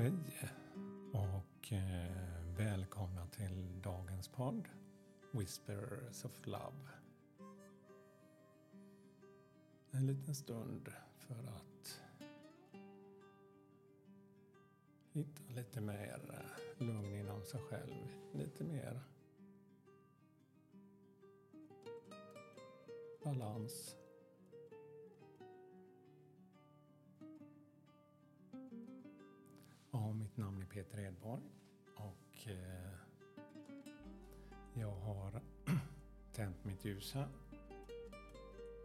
Hej och eh, välkomna till dagens podd Whispers of Love. En liten stund för att hitta lite mer lugn inom sig själv. Lite mer balans namn är Peter Edborg och eh, jag har tänt mitt ljus här.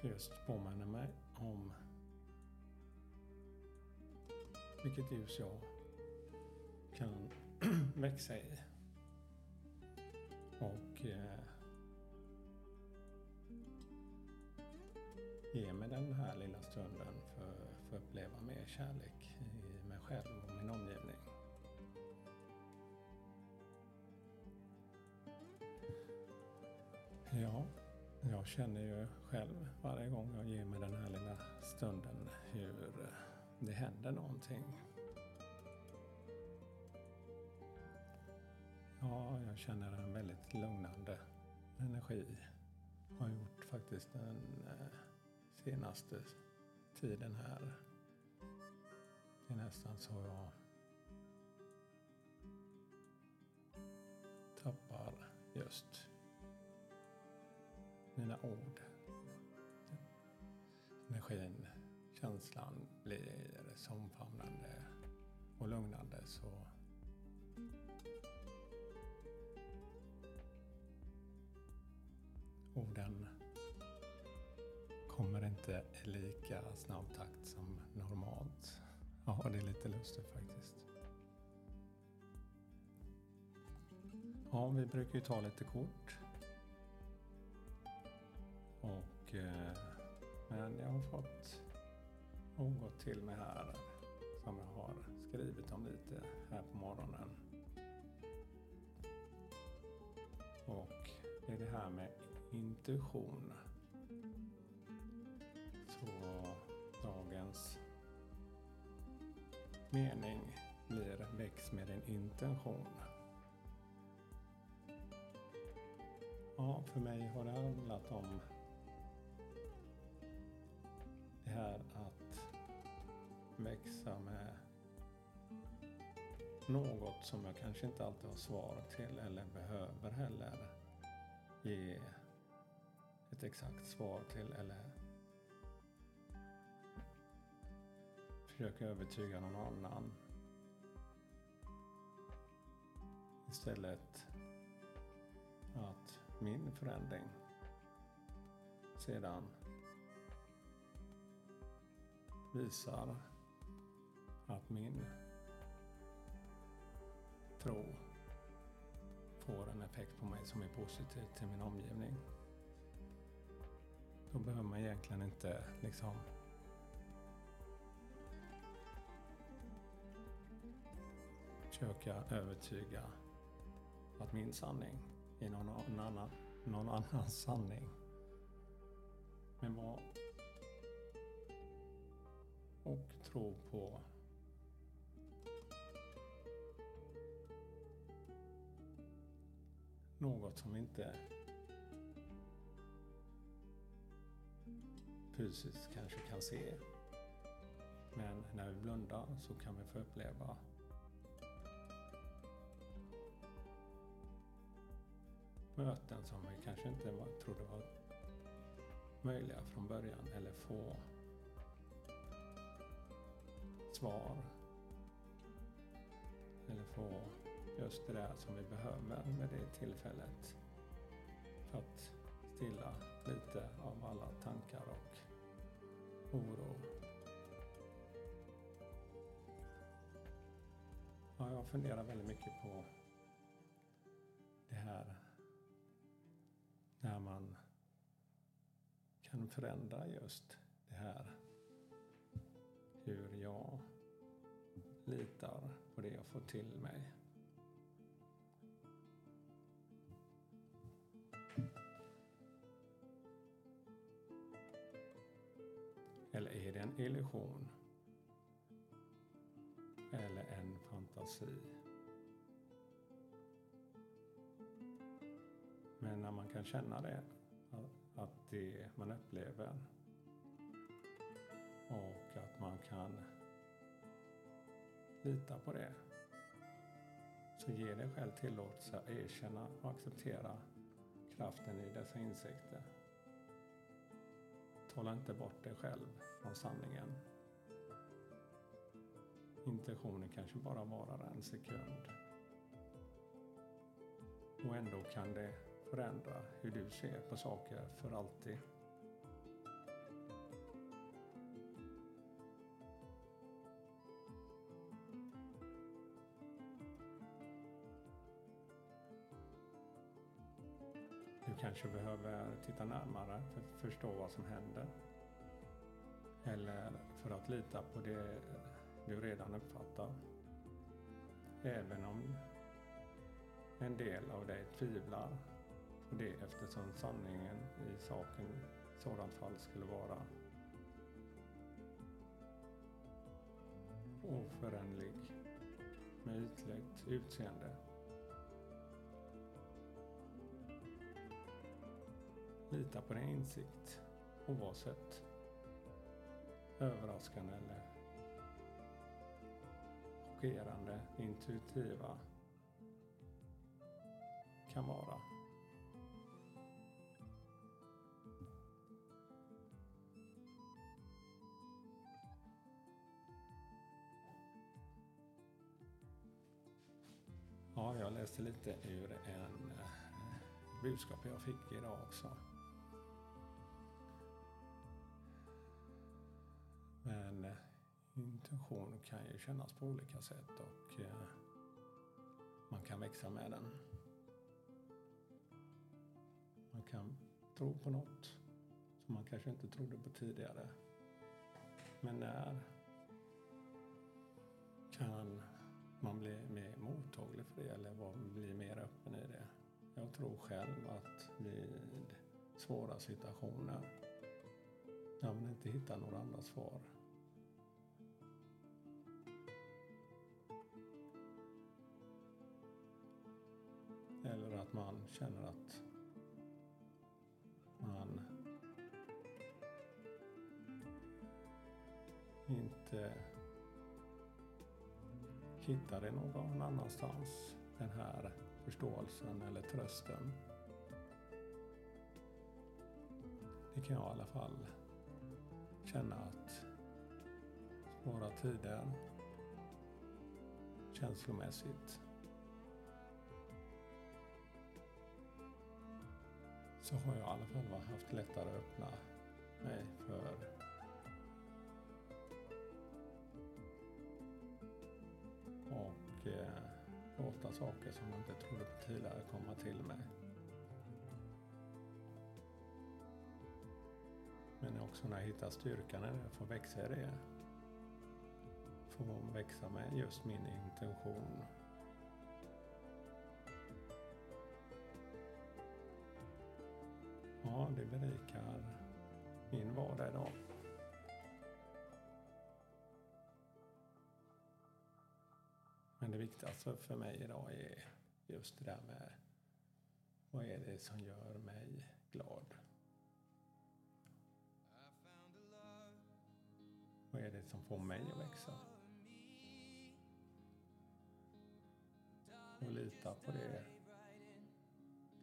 För just påminna mig om vilket ljus jag kan växa i. Och eh, Ja, jag känner ju själv varje gång jag ger mig den här lilla stunden hur det händer någonting. Ja, jag känner en väldigt lugnande energi. Har gjort faktiskt den eh, senaste tiden här. Det är nästan så jag tappar just mina ord. Energin, känslan blir så omfamnande och lugnande så orden kommer inte i lika snabb takt som normalt. Ja, det är lite lustigt faktiskt. Ja, vi brukar ju ta lite kort. Men jag har fått något till mig här som jag har skrivit om lite här på morgonen. Och det är det här med intuition. Så dagens mening blir väx med en intention. Ja, för mig har det handlat om växa med något som jag kanske inte alltid har svar till eller behöver heller ge ett exakt svar till eller försöka övertyga någon annan. Istället att min förändring sedan visar att min tro får en effekt på mig som är positiv till min omgivning. Då behöver man egentligen inte liksom försöka övertyga att min sanning är någon annan, någon annans sanning. Men vad och tro på något som inte fysiskt kanske kan se. Men när vi blundar så kan vi få uppleva möten som vi kanske inte var, trodde var möjliga från början eller få svar. Eller få just det där som vi behöver med det tillfället. För att stilla lite av alla tankar och oro. Ja, jag funderar väldigt mycket på det här när man kan förändra just det här. Hur jag litar på det jag får till mig. Illusion? Eller en fantasi. Men när man kan känna det, att det man upplever och att man kan lita på det. Så ge dig själv tillåtelse att erkänna och acceptera kraften i dessa insikter. Tala inte bort dig själv från sanningen. Intentionen kanske bara varar en sekund. Och ändå kan det förändra hur du ser på saker för alltid. Du kanske behöver titta närmare för att förstå vad som händer. Eller för att lita på det du redan uppfattar. Även om en del av dig tvivlar på det eftersom sanningen i saken i sådant fall skulle vara oföränderlig med ytligt utseende. Lita på din insikt oavsett överraskande eller chockerande intuitiva kan vara. Ja, jag läste lite ur en eh, budskap jag fick idag också. Men eh, intention intuition kan ju kännas på olika sätt och eh, man kan växa med den. Man kan tro på något som man kanske inte trodde på tidigare. Men när kan man bli mer mottaglig för det eller bli mer öppen i det? Jag tror själv att vid svåra situationer när man inte hittar några andra svar att man känner att man inte hittar det någon annanstans, den här förståelsen eller trösten. Det kan jag i alla fall känna att svåra tider känslomässigt så har jag i alla fall haft lättare att öppna mig för och eh, låta saker som jag inte trodde på tidigare komma till mig. Men också när jag hittar styrkan när jag får växa i det. Får växa med just min intention Ja, det berikar min vardag idag. Men det viktigaste för mig idag är just det där med vad är det som gör mig glad? Vad är det som får mig att växa? Och lita på det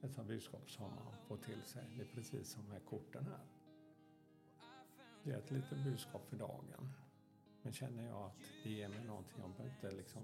dessa budskap som man får till sig. Det är precis som med korten här. Det är ett litet budskap för dagen. Men känner jag att det ger mig någonting, jag behöver inte liksom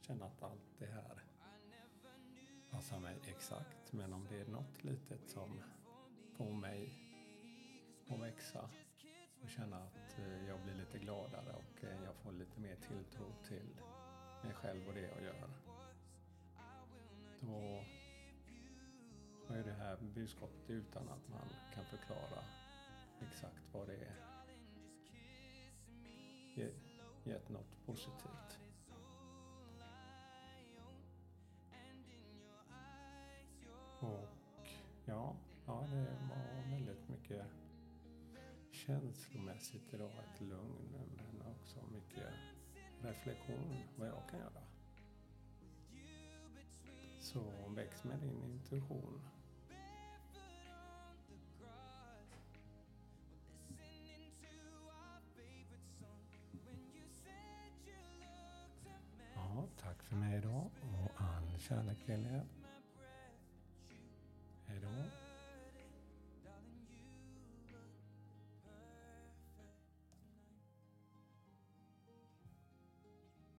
känna att allt det här passar mig exakt. Men om det är något litet som får mig att växa och känna att eh, jag blir lite gladare och eh, jag får lite mer tilltro till budskapet utan att man kan förklara exakt vad det är gett något positivt. Och ja, ja, det var väldigt mycket känslomässigt idag, ett lugn men också mycket reflektion vad jag kan göra. Så väx med din intuition. Ja, tack för mig